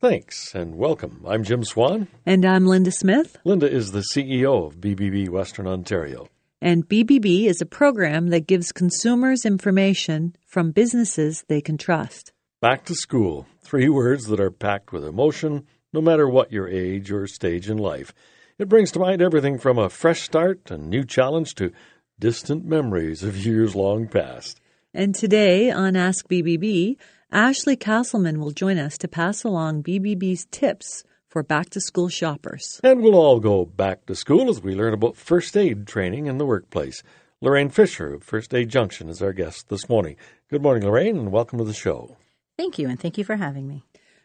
Thanks and welcome. I'm Jim Swan. And I'm Linda Smith. Linda is the CEO of BBB Western Ontario. And BBB is a program that gives consumers information from businesses they can trust. Back to school. Three words that are packed with emotion, no matter what your age or stage in life. It brings to mind everything from a fresh start and new challenge to distant memories of years long past. And today on Ask BBB, Ashley Castleman will join us to pass along BBB's tips for back to school shoppers. And we'll all go back to school as we learn about first aid training in the workplace. Lorraine Fisher of First Aid Junction is our guest this morning. Good morning, Lorraine, and welcome to the show. Thank you, and thank you for having me.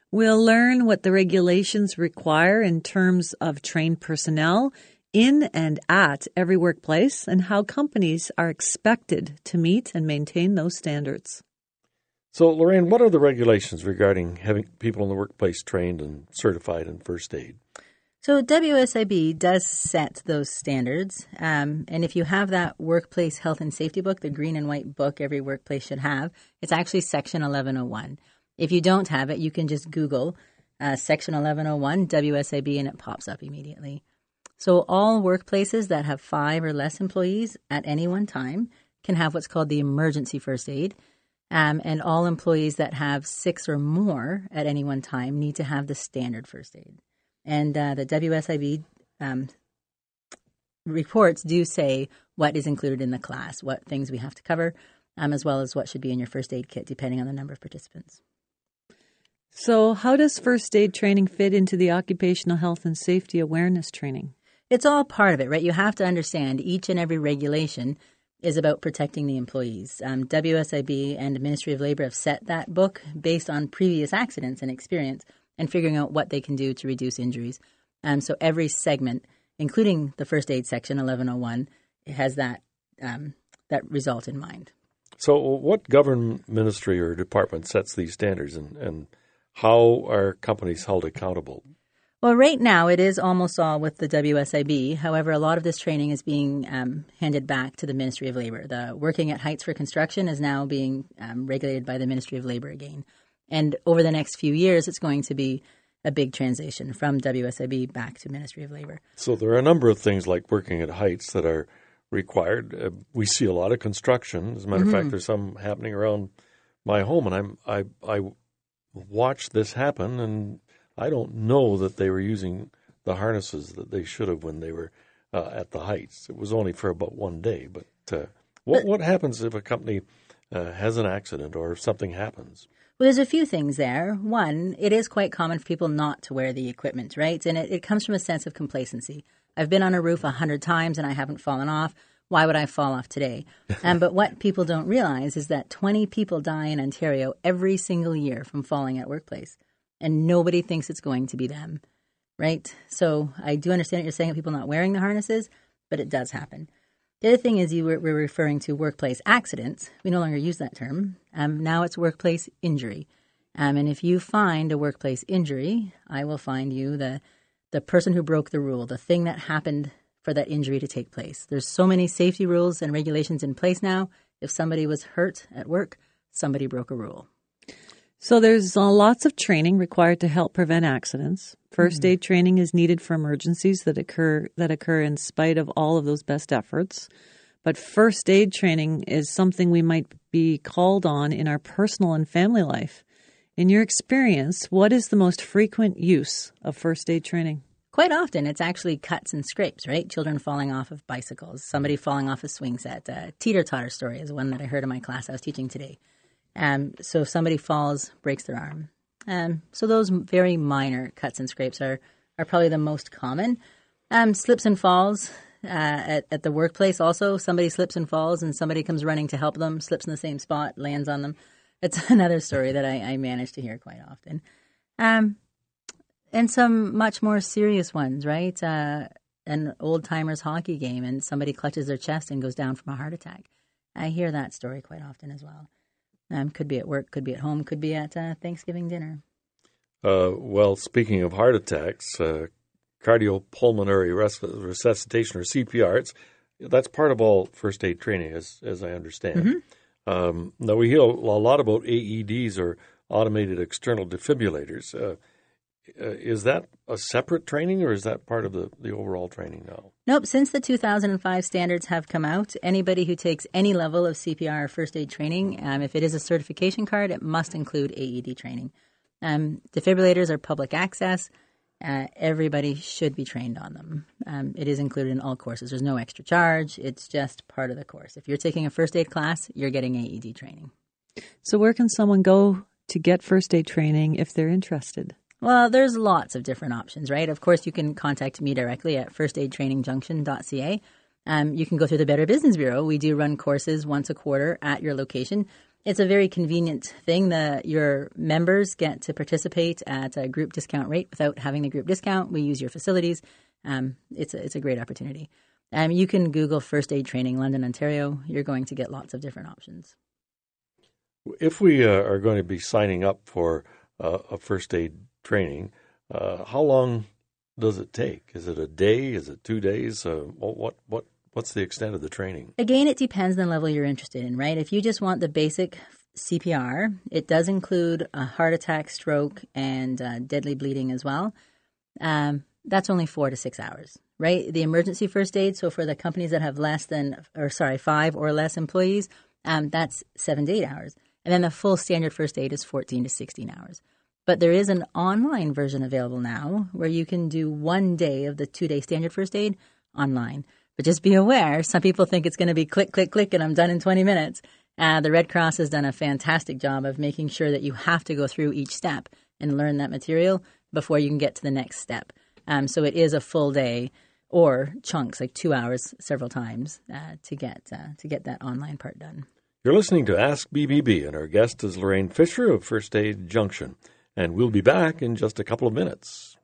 We'll learn what the regulations require in terms of trained personnel in and at every workplace and how companies are expected to meet and maintain those standards. So, Lorraine, what are the regulations regarding having people in the workplace trained and certified in first aid? So, WSIB does set those standards. Um, and if you have that workplace health and safety book, the green and white book every workplace should have, it's actually section 1101. If you don't have it, you can just Google uh, section 1101 WSIB and it pops up immediately. So, all workplaces that have five or less employees at any one time can have what's called the emergency first aid. Um, and all employees that have six or more at any one time need to have the standard first aid. And uh, the WSIB um, reports do say what is included in the class, what things we have to cover, um, as well as what should be in your first aid kit, depending on the number of participants. So, how does first aid training fit into the occupational health and safety awareness training? It's all part of it, right? You have to understand each and every regulation is about protecting the employees. Um, WSIB and Ministry of Labor have set that book based on previous accidents and experience and figuring out what they can do to reduce injuries. Um, so every segment, including the first aid section 1101, has that um, that result in mind. So, what government ministry or department sets these standards, and, and how are companies held accountable? Well, right now it is almost all with the WSIB. However, a lot of this training is being um, handed back to the Ministry of Labor. The Working at Heights for Construction is now being um, regulated by the Ministry of Labor again. And over the next few years, it's going to be a big transition from WSIB back to Ministry of Labor. So there are a number of things like working at heights that are required. Uh, we see a lot of construction. As a matter mm-hmm. of fact, mm-hmm. there's some happening around my home, and I'm I I watch this happen, and I don't know that they were using the harnesses that they should have when they were uh, at the heights. It was only for about one day. But uh, what what happens if a company uh, has an accident or if something happens? Well, there's a few things there. One, it is quite common for people not to wear the equipment, right? And it, it comes from a sense of complacency. I've been on a roof a hundred times and I haven't fallen off. Why would I fall off today? um, but what people don't realize is that 20 people die in Ontario every single year from falling at workplace and nobody thinks it's going to be them, right? So I do understand what you're saying people not wearing the harnesses, but it does happen. The other thing is you were, were referring to workplace accidents. We no longer use that term. Um, now it's workplace injury. Um, and if you find a workplace injury, I will find you the the person who broke the rule, the thing that happened for that injury to take place. There's so many safety rules and regulations in place now. If somebody was hurt at work, somebody broke a rule. So there's uh, lots of training required to help prevent accidents. 1st mm-hmm. aid training is needed for emergencies that occur that occur in spite of all of those best efforts. But first aid training is something we might be called on in our personal and family life. In your experience, what is the most frequent use of first aid training? Quite often, it's actually cuts and scrapes, right? Children falling off of bicycles, somebody falling off a swing set. A teeter totter story is one that I heard in my class I was teaching today. Um, so if somebody falls, breaks their arm. Um, so those very minor cuts and scrapes are, are probably the most common. Um, slips and falls uh, at, at the workplace also. Somebody slips and falls and somebody comes running to help them, slips in the same spot, lands on them. It's another story that I, I manage to hear quite often. Um, and some much more serious ones, right? Uh, an old timers hockey game and somebody clutches their chest and goes down from a heart attack. I hear that story quite often as well. Um, could be at work, could be at home, could be at uh, Thanksgiving dinner. Uh, well, speaking of heart attacks, uh, cardiopulmonary res- resuscitation or CPR, it's, that's part of all first aid training, as as I understand. Mm-hmm. Um, now we hear a lot about AEDs or automated external defibrillators. Uh, is that a separate training or is that part of the, the overall training now? Nope. Since the 2005 standards have come out, anybody who takes any level of CPR or first aid training, um, if it is a certification card, it must include AED training. Um, defibrillators are public access. Uh, everybody should be trained on them. Um, it is included in all courses. There's no extra charge. It's just part of the course. If you're taking a first aid class, you're getting AED training. So, where can someone go to get first aid training if they're interested? Well, there's lots of different options, right? Of course, you can contact me directly at firstaidtrainingjunction.ca. Um, you can go through the Better Business Bureau. We do run courses once a quarter at your location. It's a very convenient thing that your members get to participate at a group discount rate without having the group discount. We use your facilities. Um, it's, a, it's a great opportunity. Um, you can Google First Aid Training London, Ontario. You're going to get lots of different options. If we uh, are going to be signing up for uh, a first aid training, uh, how long does it take? Is it a day? Is it two days? Uh, what what what's the extent of the training? Again, it depends on the level you're interested in, right? If you just want the basic CPR, it does include a heart attack, stroke, and uh, deadly bleeding as well. Um, that's only four to six hours, right? The emergency first aid. So for the companies that have less than, or sorry, five or less employees, um, that's seven to eight hours. And then the full standard first aid is 14 to 16 hours. But there is an online version available now where you can do one day of the two day standard first aid online. But just be aware, some people think it's going to be click, click, click, and I'm done in 20 minutes. Uh, the Red Cross has done a fantastic job of making sure that you have to go through each step and learn that material before you can get to the next step. Um, so it is a full day or chunks, like two hours several times uh, to get uh, to get that online part done. You're listening to Ask BBB, and our guest is Lorraine Fisher of First Aid Junction and we'll be back in just a couple of minutes.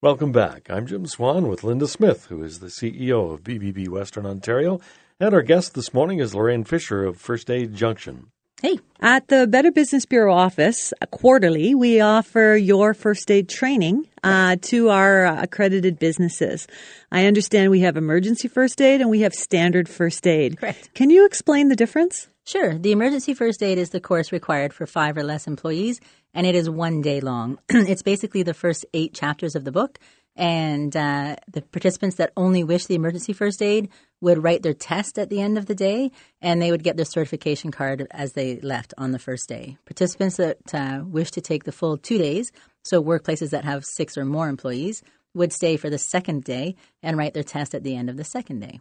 Welcome back. I'm Jim Swan with Linda Smith, who is the CEO of BBB Western Ontario, and our guest this morning is Lorraine Fisher of First Aid Junction. Hey. At the Better Business Bureau office, uh, quarterly, we offer your first aid training uh, to our uh, accredited businesses. I understand we have emergency first aid and we have standard first aid. Correct. Can you explain the difference? Sure. The emergency first aid is the course required for five or less employees, and it is one day long. it's basically the first eight chapters of the book, and uh, the participants that only wish the emergency first aid would write their test at the end of the day, and they would get their certification card as they left on the first day. Participants that uh, wish to take the full two days, so workplaces that have six or more employees, would stay for the second day and write their test at the end of the second day.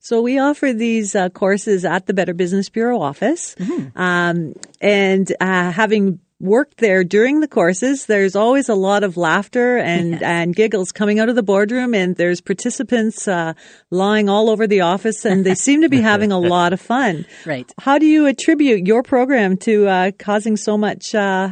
So we offer these uh, courses at the Better Business Bureau office, mm-hmm. um, and uh, having worked there during the courses, there's always a lot of laughter and, yes. and giggles coming out of the boardroom, and there's participants uh, lying all over the office, and they seem to be having a lot of fun. Right. How do you attribute your program to uh, causing so much uh,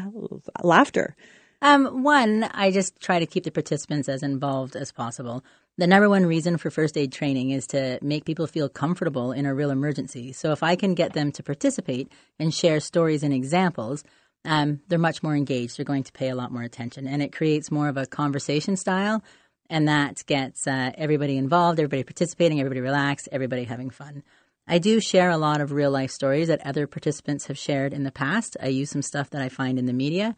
laughter? Um, one, I just try to keep the participants as involved as possible. The number one reason for first aid training is to make people feel comfortable in a real emergency. So if I can get them to participate and share stories and examples, um, they're much more engaged. They're going to pay a lot more attention, and it creates more of a conversation style, and that gets uh, everybody involved, everybody participating, everybody relaxed, everybody having fun. I do share a lot of real life stories that other participants have shared in the past. I use some stuff that I find in the media,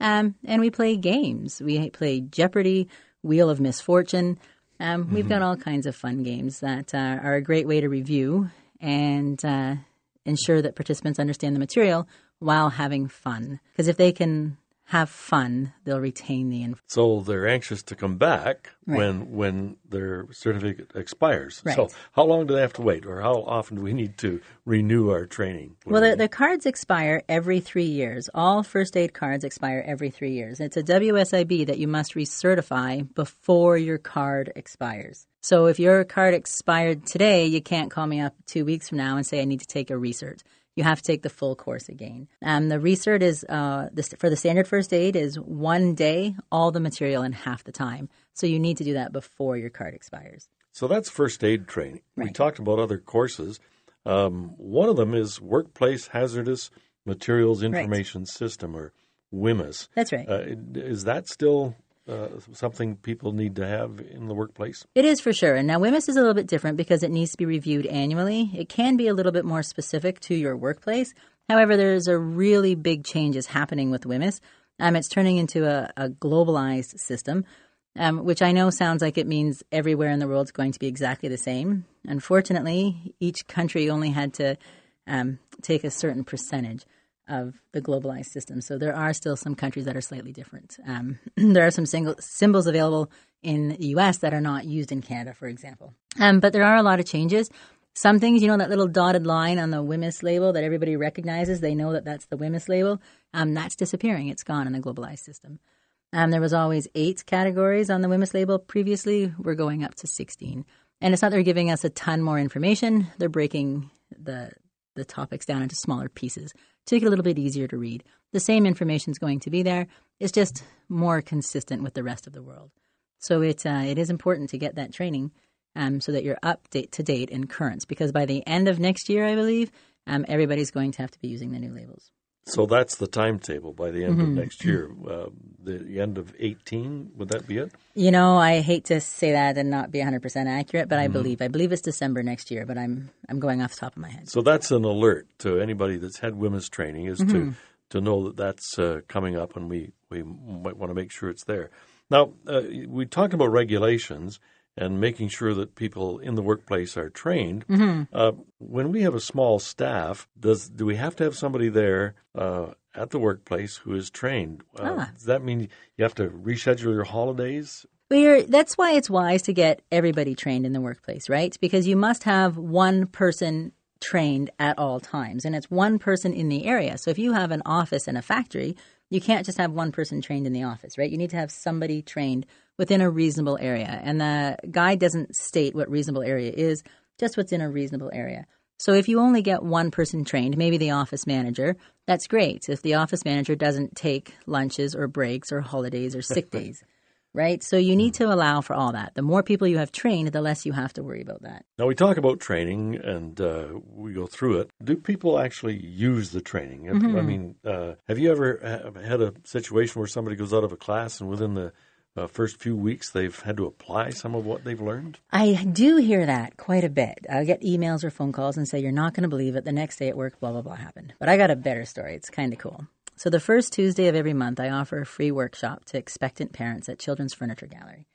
um, and we play games. We play Jeopardy, Wheel of Misfortune. Um, mm-hmm. We've got all kinds of fun games that uh, are a great way to review and uh, ensure that participants understand the material while having fun. Because if they can have fun, they'll retain the info. So they're anxious to come back right. when when their certificate expires. Right. So how long do they have to wait, or how often do we need to renew our training? Well, the, the, cards expire every three years. All first aid cards expire every three years. It's a WSIB that you must recertify before your card expires. So if your card expired today, you can't call me up two weeks from now and say I need to take a recert you have to take the full course again. Um, the recert is uh, the, for the standard first aid is one day, all the material in half the time. So you need to do that before your card expires. So that's first aid training. Right. We talked about other courses. Um, one of them is Workplace Hazardous Materials Information right. System, or WHMIS. That's right. Uh, is that still uh, something people need to have in the workplace? It is for sure. And now WHMIS is a little bit different because it needs to be reviewed annually. It can be a little bit more specific to your workplace. However, there's a really big changes happening with WHMIS. Um, it's turning into a, a globalized system, um, which I know sounds like it means everywhere in the world is going to be exactly the same. Unfortunately, each country only had to um, take a certain percentage of the globalized system. So there are still some countries that are slightly different. Um, there are some single, symbols available in the US that are not used in Canada, for example. Um, but there are a lot of changes. Some things, you know, that little dotted line on the WHMIS label that everybody recognizes, they know that that's the WHMIS label, um, that's disappearing. It's gone in the globalized system. Um, there was always eight categories on the WHMIS label previously. We're going up to 16. And it's not they're giving us a ton more information. They're breaking the the topics down into smaller pieces to make it a little bit easier to read. The same information is going to be there. It's just more consistent with the rest of the world. So it uh, it is important to get that training um, so that you're up to date in currents because by the end of next year, I believe, um, everybody's going to have to be using the new labels. So that's the timetable by the end mm-hmm. of next year. Uh, the end of 18, would that be it? You know, I hate to say that and not be 100% accurate, but mm-hmm. I believe I believe it's December next year, but I'm I'm going off the top of my head. So that's an alert to anybody that's had WHMIS training is mm-hmm. to to know that that's uh, coming up and we we might want to make sure it's there. Now, uh, we talked about regulations and making sure that people in the workplace are trained. Mm-hmm. Uh, when we have a small staff, does do we have to have somebody there uh, at the workplace who is trained? Uh, ah. Does that mean you have to reschedule your holidays? Well, that's why it's wise to get everybody trained in the workplace, right? Because you must have one person trained at all times, and it's one person in the area. So if you have an office and a factory, you can't just have one person trained in the office, right? You need to have somebody trained within a reasonable area. And the guide doesn't state what reasonable area is, just what's in a reasonable area. So if you only get one person trained, maybe the office manager, that's great. If the office manager doesn't take lunches or breaks or holidays or sick days, right? So you need to allow for all that. The more people you have trained, the less you have to worry about that. Now, we talk about training and uh, we go through it. Do people actually use the training? Mm-hmm. I mean, uh, have you ever had a situation where somebody goes out of a class and within the uh, first few weeks they've had to apply some of what they've learned? I do hear that quite a bit. I get emails or phone calls and say, You're not going to believe it. The next day at work, blah, blah, blah happened. But I got a better story. It's kind of cool. So, the first Tuesday of every month, I offer a free workshop to expectant parents at Children's Furniture Gallery.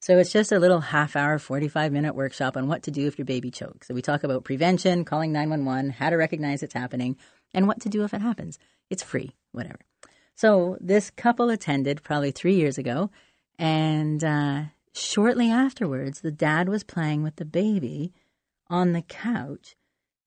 So, it's just a little half hour, 45 minute workshop on what to do if your baby chokes. So, we talk about prevention, calling 911, how to recognize it's happening, and what to do if it happens. It's free, whatever. So, this couple attended probably three years ago, and uh, shortly afterwards, the dad was playing with the baby on the couch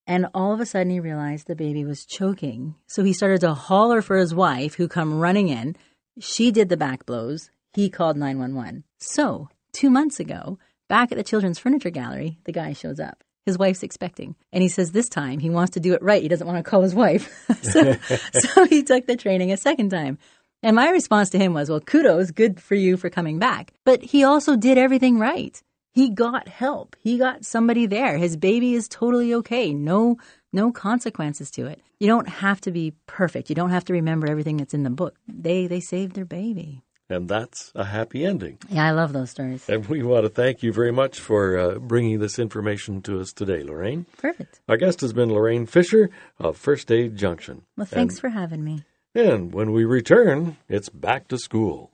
and all of a sudden, he realized the baby was choking. So he started to holler for his wife, who come running in. She did the back blows. He called 911. So, two months ago, back at the Children's Furniture Gallery, the guy shows up. His wife's expecting. And he says this time he wants to do it right. He doesn't want to call his wife. so, so he took the training a second time. And my response to him was, well, kudos, good for you for coming back. But he also did everything right he got help. He got somebody there. His baby is totally okay. No no consequences to it. You don't have to be perfect. You don't have to remember everything that's in the book. They they saved their baby. And that's a happy ending. Yeah, I love those stories. And we want to thank you very much for uh, bringing this information to us today, Lorraine. Perfect. Our guest has been Lorraine Fisher of First Aid Junction. Well, thanks and, for having me. And when we return, it's back to school.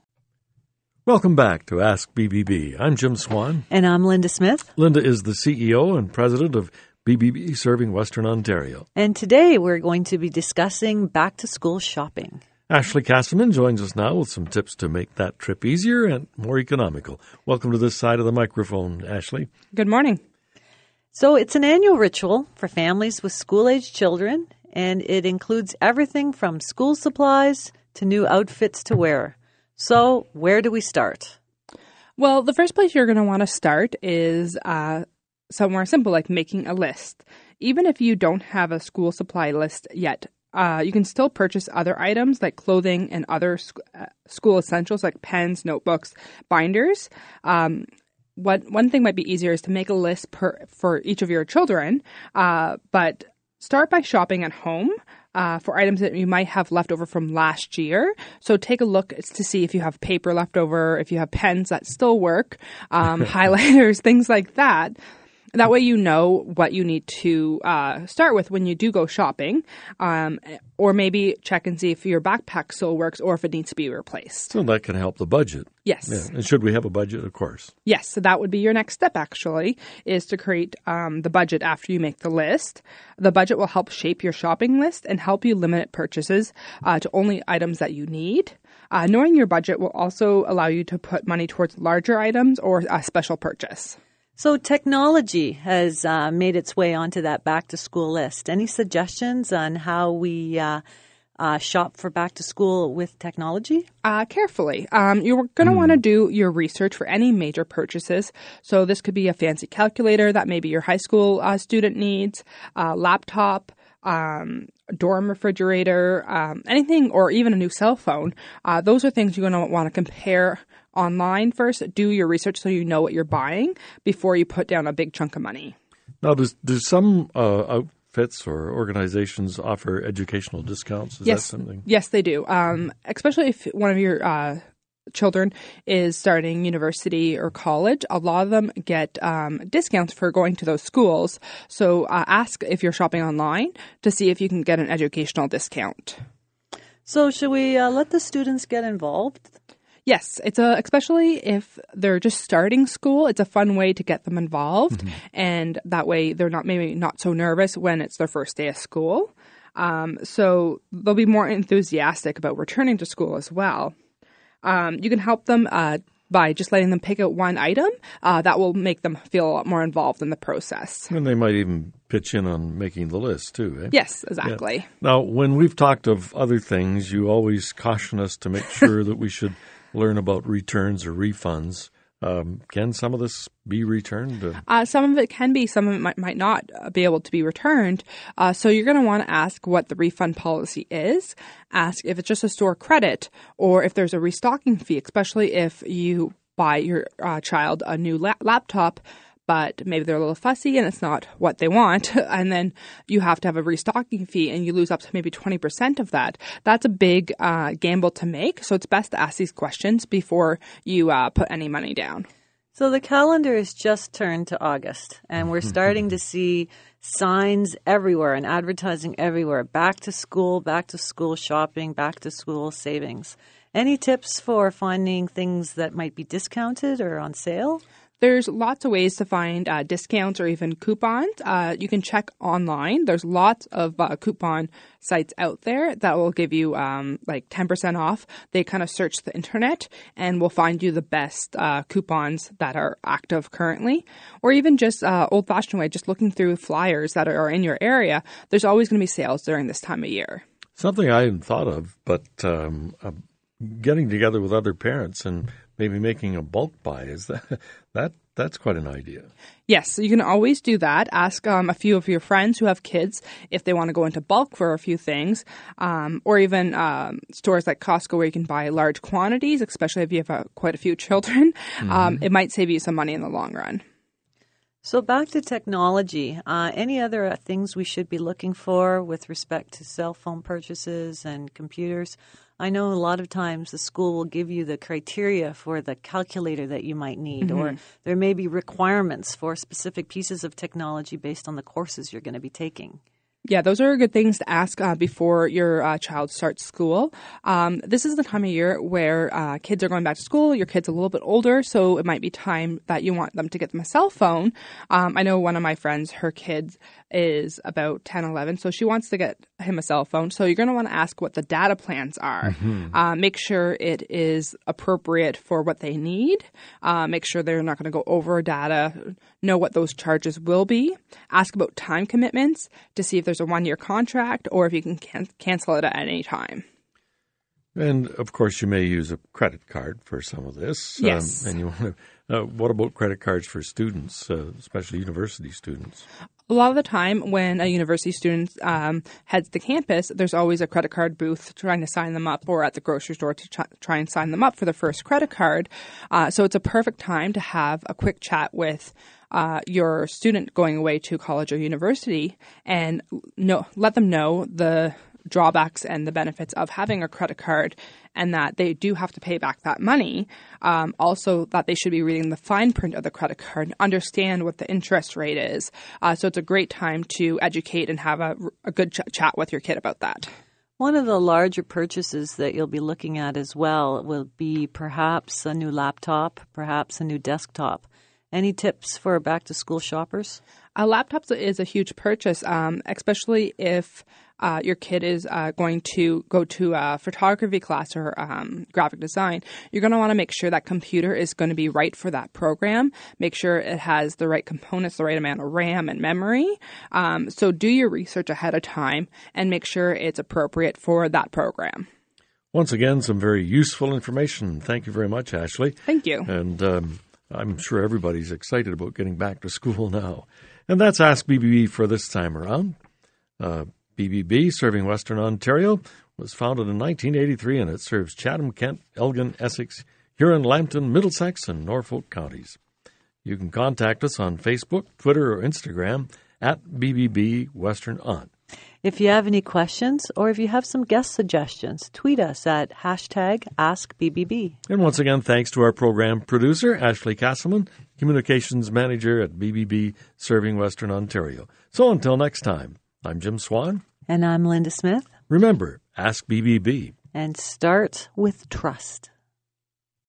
Welcome back to Ask BBB. I'm Jim Swan. And I'm Linda Smith. Linda is the CEO and president of BBB Serving Western Ontario. And today we're going to be discussing back to school shopping. Ashley Castleman joins us now with some tips to make that trip easier and more economical. Welcome to this side of the microphone, Ashley. Good morning. So, it's an annual ritual for families with school age children, and it includes everything from school supplies to new outfits to wear. So, where do we start? Well, the first place you're going to want to start is uh, somewhere simple, like making a list. Even if you don't have a school supply list yet, uh, you can still purchase other items like clothing and other sc- uh, school essentials like pens, notebooks, binders. Um, what one thing might be easier is to make a list per for each of your children, uh, but start by shopping at home uh, for items that you might have left over from last year. So take a look to see if you have paper left over, if you have pens that still work, um, highlighters, things like that. That way, you know what you need to uh, start with when you do go shopping, um, or maybe check and see if your backpack still works or if it needs to be replaced. So that can help the budget. Yes. Yeah. And should we have a budget? Of course. Yes. So that would be your next step, actually, is to create um, the budget after you make the list. The budget will help shape your shopping list and help you limit purchases uh, to only items that you need. Uh, knowing your budget will also allow you to put money towards larger items or a special purchase. So technology has uh, made its way onto that back to school list. Any suggestions on how we uh, uh, shop for back to school with technology? Uh, carefully. Um, you're going to want to do your research for any major purchases. So this could be a fancy calculator that maybe your high school uh, student needs, a laptop, um, dorm refrigerator, um, anything, or even a new cell phone. Uh, those are things you're going to want to compare online first. Do your research so you know what you're buying before you put down a big chunk of money. Now, does, does some uh, outfits or organizations offer educational discounts? Is yes, that something? Yes, they do. Um, especially if one of your uh, children is starting university or college, a lot of them get um, discounts for going to those schools. So uh, ask if you're shopping online to see if you can get an educational discount. So, should we uh, let the students get involved? Yes, it's a especially if they're just starting school. It's a fun way to get them involved, and that way they're not maybe not so nervous when it's their first day of school. Um, so they'll be more enthusiastic about returning to school as well. Um, you can help them uh, by just letting them pick out one item. Uh, that will make them feel a lot more involved in the process. And they might even pitch in on making the list, too. Eh? Yes, exactly. Now, when we've talked of other things, you always caution us to make sure that we should learn about returns or refunds. Um, can some of this be returned? Uh, Uh, some of it can be, some of it might, might not be able to be returned. Uh, so you're going to want to ask what the refund policy is. Ask if it's just a store credit or if there's a restocking fee, especially if you buy your uh, child a new la- laptop. But maybe they're a little fussy and it's not what they want. And then you have to have a restocking fee and you lose up to maybe 20% of that. That's a big uh, gamble to make. So it's best to ask these questions before you uh, put any money down. So the calendar has just turned to August, and we're starting to see signs everywhere and advertising everywhere. Back to school, back to school shopping, back to school savings. Any tips for finding things that might be discounted or on sale? There's lots of ways to find uh, discounts or even coupons. Uh, you can check online. There's lots of uh, coupon sites out there that will give you um, like 10% off. They kind of search the internet and will find you the best uh, coupons that are active currently. Or even just uh, old fashioned way, just looking through flyers that are in your area. There's always going to be sales during this time of year. something I hadn't thought of, but um, uh, getting together with other parents and maybe making a bulk buy is that that that's quite an idea. Yes, you can always do that. Ask um, a few of your friends who have kids if they want to go into bulk for a few things, um, or even um, stores like Costco where you can buy large quantities, especially if you have uh, quite a few children. Um, it might save you some money in the long run. So back to technology. Uh, any other uh, things we should be looking for with respect to cell phone purchases and computers? I know a lot of times the school will give you the criteria for the calculator that you might need, or there may be requirements for specific pieces of technology based on the courses you're going to be taking. Yeah, those are good things to ask uh, before your uh, child starts school. Um, this is the time of year where uh, kids are going back to school. Your kid's a little bit older, so it might be time that you want them to get them a cell phone. Um, I know one of my friends, her kid is about 10, 11, so she wants to get him a cell phone. So you're going to want to ask what the data plans are. Uh, make sure it is appropriate for what they need. Uh, make sure they're not going to go over data. Know what those charges will be. Ask about time commitments to see if there's a one year contract or if you can can- cancel it at any time. And of course, you may use a credit card for some of this. Yes. Um, and you want to. Uh, what about credit cards for students, uh, especially university students? A lot of the time, when a university student um, heads to campus, there's always a credit card booth trying to sign them up, or at the grocery store to try and sign them up for the first credit card. Uh, so it's a perfect time to have a quick chat with uh, your student going away to college or university, and know, let them know the drawbacks and the benefits of having a credit card and that they do have to pay back that money. Um, also, that they should be reading the fine print of the credit card and understand what the interest rate is. Uh, so it's a great time to educate and have a, a good ch- chat with your kid about that. One of the larger purchases that you'll be looking at as well will be perhaps a new laptop, perhaps a new desktop. Any tips for back to school shoppers? A laptop is a huge purchase, um, especially if uh, your kid is uh, going to go to a photography class or um, graphic design, you're going to want to make sure that computer is going to be right for that program. Make sure it has the right components, the right amount of RAM and memory. Um, so do your research ahead of time and make sure it's appropriate for that program. Once again, some very useful information. Thank you very much, Ashley. Thank you. And um, I'm sure everybody's excited about getting back to school now. And that's Ask BBB for this time around. Uh, BBB, serving Western Ontario, was founded in 1983 and it serves Chatham, Kent, Elgin, Essex, Huron, Lambton, Middlesex, and Norfolk counties. You can contact us on Facebook, Twitter, or Instagram at BBB Western On. If you have any questions or if you have some guest suggestions, tweet us at hashtag AskBBB. And once again, thanks to our program producer, Ashley Castleman, Communications Manager at BBB Serving Western Ontario. So until next time, I'm Jim Swan. And I'm Linda Smith. Remember, ask BBB. And start with trust.